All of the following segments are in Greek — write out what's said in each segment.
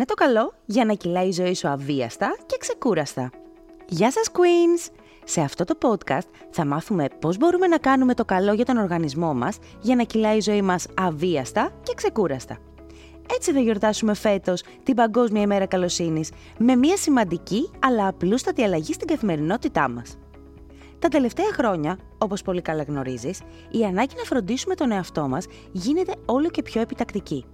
Κάνε το καλό για να κυλάει η ζωή σου αβίαστα και ξεκούραστα. Γεια σας Queens! Σε αυτό το podcast θα μάθουμε πώς μπορούμε να κάνουμε το καλό για τον οργανισμό μας για να κυλάει η ζωή μας αβίαστα και ξεκούραστα. Έτσι θα γιορτάσουμε φέτος την Παγκόσμια ημέρα καλοσύνης με μια σημαντική αλλά απλούστατη αλλαγή στην καθημερινότητά μας. Τα τελευταία χρόνια, όπως πολύ καλά γνωρίζεις, η ανάγκη να φροντίσουμε τον εαυτό μας γίνεται όλο και πιο επιτακτική.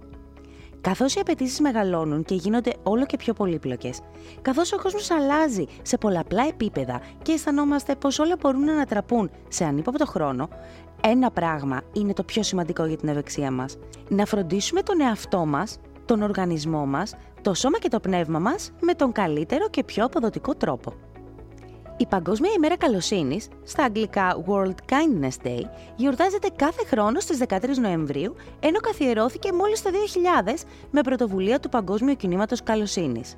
Καθώς οι απαιτήσεις μεγαλώνουν και γίνονται όλο και πιο πολύπλοκες, καθώς ο κόσμος αλλάζει σε πολλαπλά επίπεδα και αισθανόμαστε πως όλα μπορούν να ανατραπούν σε ανύποπτο χρόνο, ένα πράγμα είναι το πιο σημαντικό για την ευεξία μας. Να φροντίσουμε τον εαυτό μας, τον οργανισμό μας, το σώμα και το πνεύμα μας με τον καλύτερο και πιο αποδοτικό τρόπο. Η Παγκόσμια ημέρα καλοσύνης, στα αγγλικά World Kindness Day, γιορτάζεται κάθε χρόνο στις 13 Νοεμβρίου, ενώ καθιερώθηκε μόλις το 2000 με πρωτοβουλία του Παγκόσμιου Κινήματος Καλοσύνης.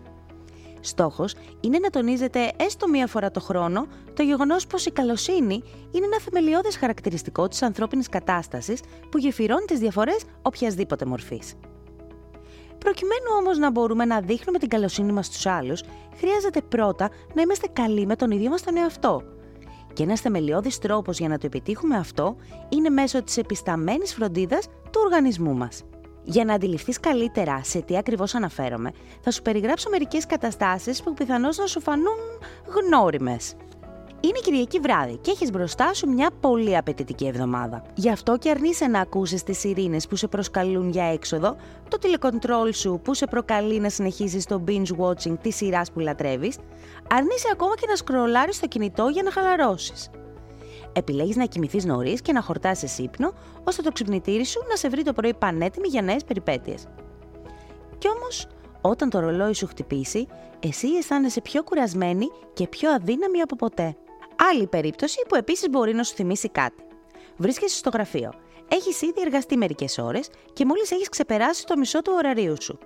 Στόχος είναι να τονίζεται έστω μία φορά το χρόνο το γεγονός πως η καλοσύνη είναι ένα θεμελιώδες χαρακτηριστικό της ανθρώπινης κατάστασης που γεφυρώνει τις διαφορές οποιασδήποτε μορφής. Προκειμένου όμως να μπορούμε να δείχνουμε την καλοσύνη μας στους άλλους, χρειάζεται πρώτα να είμαστε καλοί με τον ίδιο μας τον εαυτό. Και ένας θεμελιώδης τρόπος για να το επιτύχουμε αυτό είναι μέσω της επισταμένης φροντίδας του οργανισμού μας. Για να αντιληφθείς καλύτερα σε τι ακριβώς αναφέρομαι, θα σου περιγράψω μερικές καταστάσεις που πιθανώς να σου φανούν γνώριμες. Είναι Κυριακή βράδυ και έχεις μπροστά σου μια πολύ απαιτητική εβδομάδα. Γι' αυτό και αρνείσαι να ακούσεις τις ειρήνε που σε προσκαλούν για έξοδο, το τηλεκοντρόλ σου που σε προκαλεί να συνεχίζεις το binge watching της σειράς που λατρεύεις, αρνείσαι ακόμα και να σκρολάρεις το κινητό για να χαλαρώσεις. Επιλέγεις να κοιμηθείς νωρίς και να χορτάσεις ύπνο, ώστε το ξυπνητήρι σου να σε βρει το πρωί πανέτοιμη για νέες περιπέτειες. Κι όμως, όταν το ρολόι σου χτυπήσει, εσύ αισθάνεσαι πιο κουρασμένη και πιο αδύναμη από ποτέ. Άλλη περίπτωση που επίσης μπορεί να σου θυμίσει κάτι. Βρίσκεσαι στο γραφείο. Έχεις ήδη εργαστεί μερικές ώρες και μόλις έχεις ξεπεράσει το μισό του ωραρίου σου.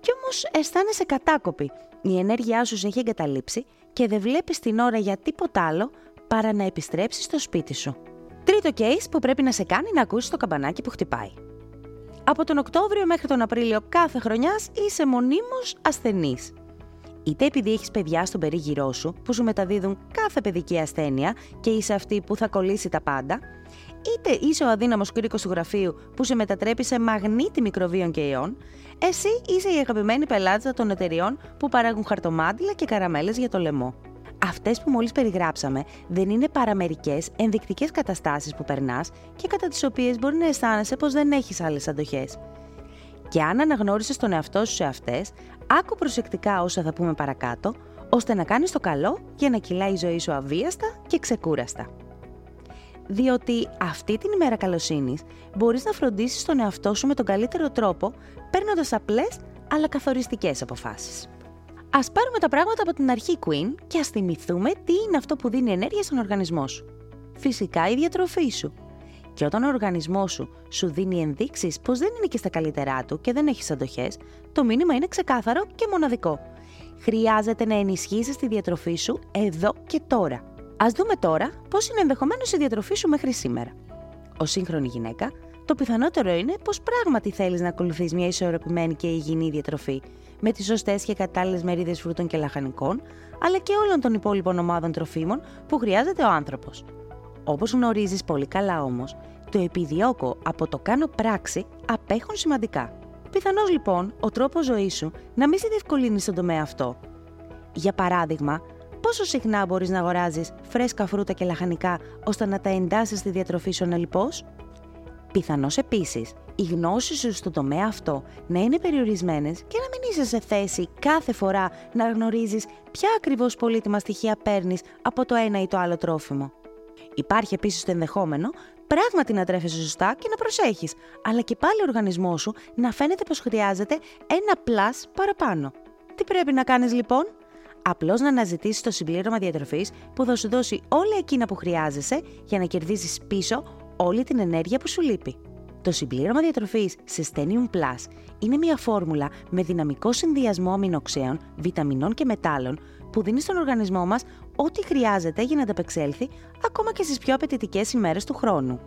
Κι όμως αισθάνεσαι κατάκοπη. Η ενέργειά σου σε έχει εγκαταλείψει και δεν βλέπεις την ώρα για τίποτα άλλο παρά να επιστρέψεις στο σπίτι σου. Τρίτο case που πρέπει να σε κάνει να ακούσεις το καμπανάκι που χτυπάει. Από τον Οκτώβριο μέχρι τον Απρίλιο κάθε χρονιάς είσαι μονίμως ασθενής είτε επειδή έχεις παιδιά στον περίγυρό σου που σου μεταδίδουν κάθε παιδική ασθένεια και είσαι αυτή που θα κολλήσει τα πάντα, είτε είσαι ο αδύναμος κρίκος του γραφείου που σε μετατρέπει σε μαγνήτη μικροβίων και ιών, εσύ είσαι η αγαπημένη πελάτητα των εταιριών που παράγουν χαρτομάτιλα και καραμέλες για το λαιμό. Αυτές που μόλις περιγράψαμε δεν είναι παρά μερικέ ενδεικτικές καταστάσεις που περνάς και κατά τις οποίες μπορεί να αισθάνεσαι πως δεν έχεις άλλες αντοχές. Και αν αναγνώρισες τον εαυτό σου σε αυτές, άκου προσεκτικά όσα θα πούμε παρακάτω, ώστε να κάνεις το καλό για να κυλάει η ζωή σου αβίαστα και ξεκούραστα. Διότι αυτή την ημέρα καλοσύνης μπορείς να φροντίσεις τον εαυτό σου με τον καλύτερο τρόπο, παίρνοντας απλές αλλά καθοριστικές αποφάσεις. Ας πάρουμε τα πράγματα από την αρχή, Queen, και ας θυμηθούμε τι είναι αυτό που δίνει ενέργεια στον οργανισμό σου. Φυσικά η διατροφή σου, και όταν ο οργανισμός σου σου δίνει ενδείξεις πως δεν είναι και στα καλύτερά του και δεν έχεις αντοχές, το μήνυμα είναι ξεκάθαρο και μοναδικό. Χρειάζεται να ενισχύσεις τη διατροφή σου εδώ και τώρα. Α δούμε τώρα πώς είναι ενδεχομένως η διατροφή σου μέχρι σήμερα. Ω σύγχρονη γυναίκα, το πιθανότερο είναι πως πράγματι θέλεις να ακολουθείς μια ισορροπημένη και υγιεινή διατροφή, με τις σωστές και κατάλληλες μερίδες φρούτων και λαχανικών, αλλά και όλων των υπόλοιπων ομάδων τροφίμων που χρειάζεται ο άνθρωπος. Όπως γνωρίζεις πολύ καλά όμως, το επιδιώκω από το κάνω πράξη απέχουν σημαντικά. Πιθανώς λοιπόν ο τρόπος ζωής σου να μην σε διευκολύνει στον τομέα αυτό. Για παράδειγμα, πόσο συχνά μπορείς να αγοράζεις φρέσκα φρούτα και λαχανικά ώστε να τα εντάσεις στη διατροφή σου αναλυπώς; Πιθανώς επίσης οι γνώσεις σου στον τομέα αυτό να είναι περιορισμένες και να μην είσαι σε θέση κάθε φορά να γνωρίζεις ποια ακριβώς πολύτιμα στοιχεία παίρνεις από το ένα ή το άλλο τρόφιμο. Υπάρχει επίσης το ενδεχόμενο πράγματι να τρέφεσαι σωστά και να προσέχεις, αλλά και πάλι ο οργανισμός σου να φαίνεται πως χρειάζεται ένα plus παραπάνω. Τι πρέπει να κάνεις λοιπόν; Απλώς να αναζητήσεις το συμπλήρωμα διατροφής που θα σου δώσει όλα εκείνα που χρειάζεσαι για να κερδίσεις πίσω όλη την ενέργεια που σου λείπει. Το συμπλήρωμα διατροφής Sustenium Plus είναι μια φόρμουλα με δυναμικό συνδυασμό αμινοξέων, βιταμινών και μετάλλων που δίνει στον οργανισμό μας ό,τι χρειάζεται για να ανταπεξέλθει ακόμα και στις πιο απαιτητικές ημέρες του χρόνου.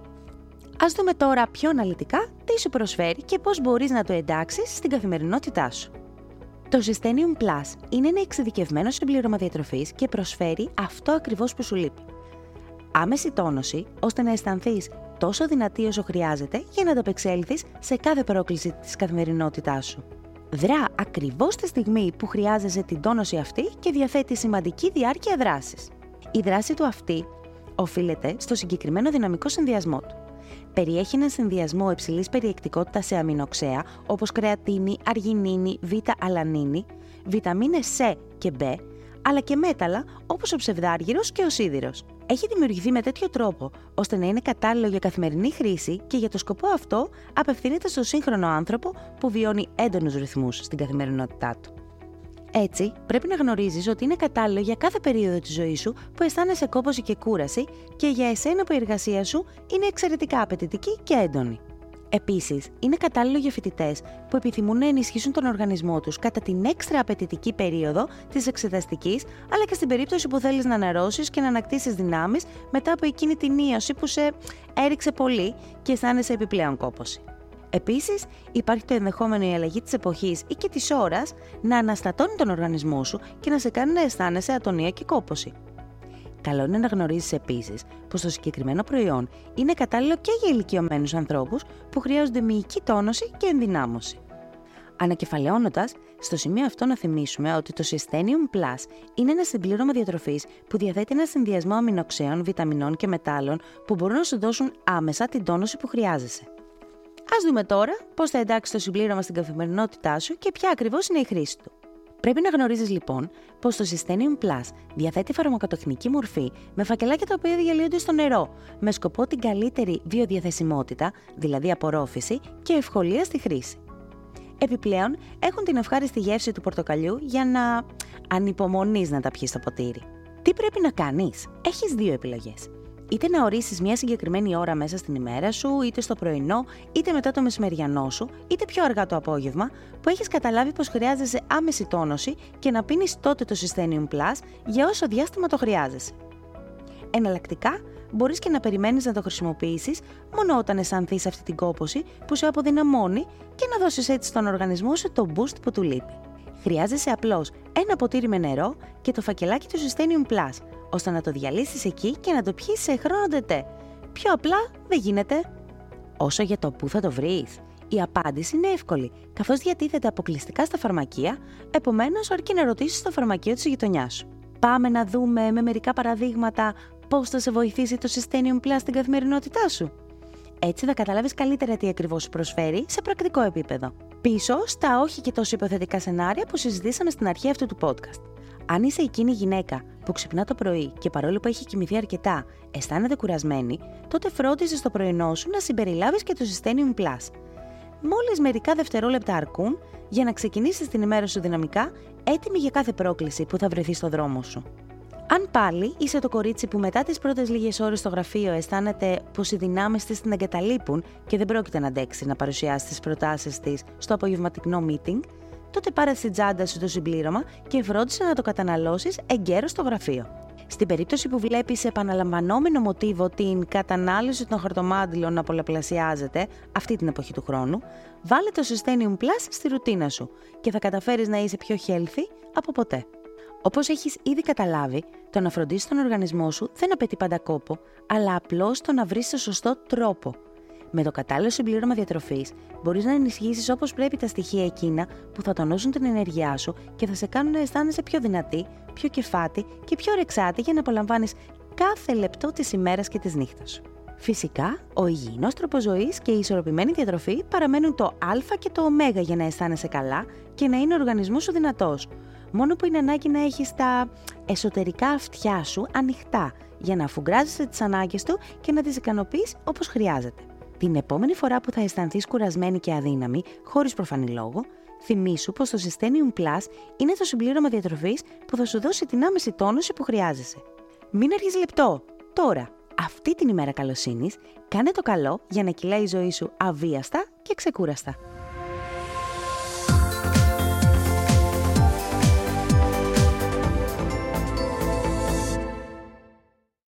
Α δούμε τώρα πιο αναλυτικά τι σου προσφέρει και πώς μπορείς να το εντάξεις στην καθημερινότητά σου. Το Systenium Plus είναι ένα εξειδικευμένο συμπλήρωμα διατροφής και προσφέρει αυτό ακριβώς που σου λείπει. Άμεση τόνωση ώστε να αισθανθείς τόσο δυνατή όσο χρειάζεται για να ανταπεξέλθεις σε κάθε πρόκληση της καθημερινότητάς σου. Δρά ακριβώς τη στιγμή που χρειάζεσαι την τόνωση αυτή και διαθέτει σημαντική διάρκεια δράσης. Η δράση του αυτή οφείλεται στο συγκεκριμένο δυναμικό συνδυασμό του. Περιέχει έναν συνδυασμό υψηλής περιεκτικότητας σε αμινοξέα όπως κρεατίνη, αργινίνη, β-αλανίνη, βιταμίνες C και B, αλλά και μέταλλα όπως ο ψευδάργυρος και ο σίδηρος. Έχει δημιουργηθεί με τέτοιο τρόπο ώστε να είναι κατάλληλο για καθημερινή χρήση και για το σκοπό αυτό απευθύνεται στο σύγχρονο άνθρωπο που βιώνει έντονους ρυθμούς στην καθημερινότητά του. Έτσι, πρέπει να γνωρίζεις ότι είναι κατάλληλο για κάθε περίοδο της ζωής σου που αισθάνεσαι κόπωση και κούραση και για εσένα που η εργασία σου είναι εξαιρετικά απαιτητική και έντονη. Επίσης, είναι κατάλληλο για φοιτητές που επιθυμούν να ενισχύσουν τον οργανισμό τους κατά την έξτρα απαιτητική περίοδο της εξεταστικής, αλλά και στην περίπτωση που θέλεις να αναρρώσεις και να ανακτήσεις δυνάμεις μετά από εκείνη την ίωση που σε έριξε πολύ και αισθάνεσαι επιπλέον κόποση. Επίσης, υπάρχει το ενδεχόμενο η αλλαγή της εποχής ή και της ώρας να αναστατώνει τον οργανισμό σου και να σε κάνει να αισθάνεσαι ατονία και κόποση. Καλό είναι να γνωρίζεις επίσης πως το συγκεκριμένο προϊόν είναι κατάλληλο και για ηλικιωμένους ανθρώπους που χρειάζονται μυϊκή τόνωση και ενδυνάμωση. Ανακεφαλαιώνοντας, στο σημείο αυτό να θυμίσουμε ότι το Systenium Plus είναι ένα συμπλήρωμα διατροφής που διαθέτει ένα συνδυασμό αμινοξέων, βιταμινών και μετάλλων που μπορούν να σου δώσουν άμεσα την τόνωση που χρειάζεσαι. Α δούμε τώρα πώς θα εντάξει το συμπλήρωμα στην καθημερινότητά σου και ποια ακριβώς είναι η χρήση του. Πρέπει να γνωρίζεις λοιπόν πως το Systenium Plus διαθέτει φαρμακοτεχνική μορφή με φακελάκια τα οποία διαλύονται στο νερό, με σκοπό την καλύτερη βιοδιαθεσιμότητα, δηλαδή απορρόφηση και ευκολία στη χρήση. Επιπλέον, έχουν την ευχάριστη γεύση του πορτοκαλιού για να ανυπομονείς να τα πιεις στο ποτήρι. Τι πρέπει να κάνεις; Έχεις δύο επιλογές είτε να ορίσεις μια συγκεκριμένη ώρα μέσα στην ημέρα σου, είτε στο πρωινό, είτε μετά το μεσημεριανό σου, είτε πιο αργά το απόγευμα, που έχεις καταλάβει πως χρειάζεσαι άμεση τόνωση και να πίνεις τότε το Systenium Plus για όσο διάστημα το χρειάζεσαι. Εναλλακτικά, μπορείς και να περιμένεις να το χρησιμοποιήσεις μόνο όταν αισθανθείς αυτή την κόποση που σε αποδυναμώνει και να δώσεις έτσι στον οργανισμό σου το boost που του λείπει. Χρειάζεσαι απλώς ένα ποτήρι με νερό και το φακελάκι του Systenium Plus, ώστε να το διαλύσεις εκεί και να το πιείς σε χρόνο τετέ. Πιο απλά δεν γίνεται. Όσο για το πού θα το βρεις, η απάντηση είναι εύκολη, καθώς διατίθεται αποκλειστικά στα φαρμακεία, επομένως αρκεί να ρωτήσεις το φαρμακείο της γειτονιάς σου. Πάμε να δούμε με μερικά παραδείγματα πώς θα σε βοηθήσει το Systenium Plus στην καθημερινότητά σου. Έτσι θα καταλάβεις καλύτερα τι ακριβώς σου προσφέρει σε πρακτικό επίπεδο. Πίσω στα όχι και τόσο υποθετικά σενάρια που συζητήσαμε στην αρχή αυτού του podcast. Αν είσαι εκείνη η γυναίκα που ξυπνά το πρωί και παρόλο που έχει κοιμηθεί αρκετά, αισθάνεται κουρασμένη, τότε φρόντιζε στο πρωινό σου να συμπεριλάβεις και το Systenium Plus. Μόλις μερικά δευτερόλεπτα αρκούν για να ξεκινήσεις την ημέρα σου δυναμικά, έτοιμη για κάθε πρόκληση που θα βρεθεί στο δρόμο σου. Αν πάλι είσαι το κορίτσι που μετά τις πρώτες λίγες ώρες στο γραφείο αισθάνεται πως οι δυνάμεις της την εγκαταλείπουν και δεν πρόκειται να αντέξει να παρουσιάσεις τις προτάσεις της στο απογευματινό meeting, τότε πάρε στην τσάντα σου το συμπλήρωμα και φρόντισε να το καταναλώσεις εγκαίρως στο γραφείο. Στην περίπτωση που βλέπεις σε επαναλαμβανόμενο μοτίβο την κατανάλωση των χαρτομάτιλων να πολλαπλασιάζεται αυτή την εποχή του χρόνου, βάλε το Systenium Plus στη ρουτίνα σου και θα καταφέρεις να είσαι πιο healthy από ποτέ. Όπως έχεις ήδη καταλάβει, το να φροντίσεις τον οργανισμό σου δεν απαιτεί πάντα κόπο, αλλά απλώς το να βρεις το σωστό τρόπο με το κατάλληλο συμπλήρωμα διατροφής, μπορείς να ενισχύσεις όπως πρέπει τα στοιχεία εκείνα που θα τονώσουν την ενέργειά σου και θα σε κάνουν να αισθάνεσαι πιο δυνατή, πιο κεφάτη και πιο ρεξάτη για να απολαμβάνεις κάθε λεπτό της ημέρας και της νύχτας σου. Φυσικά, ο υγιεινός τρόπος ζωής και η ισορροπημένη διατροφή παραμένουν το Α και το Ω για να αισθάνεσαι καλά και να είναι ο οργανισμός σου δυνατός. Μόνο που είναι ανάγκη να έχεις τα εσωτερικά αυτιά σου ανοιχτά για να αφουγκράζεσαι τις ανάγκες του και να τις ικανοποιείς όπως χρειάζεται. Την επόμενη φορά που θα αισθανθείς κουρασμένη και αδύναμη, χωρίς προφανή λόγο, θυμήσου πως το Systenium Plus είναι το συμπλήρωμα διατροφής που θα σου δώσει την άμεση τόνωση που χρειάζεσαι. Μην αργείς λεπτό. Τώρα, αυτή την ημέρα καλοσύνης, κάνε το καλό για να κυλάει η ζωή σου αβίαστα και ξεκούραστα.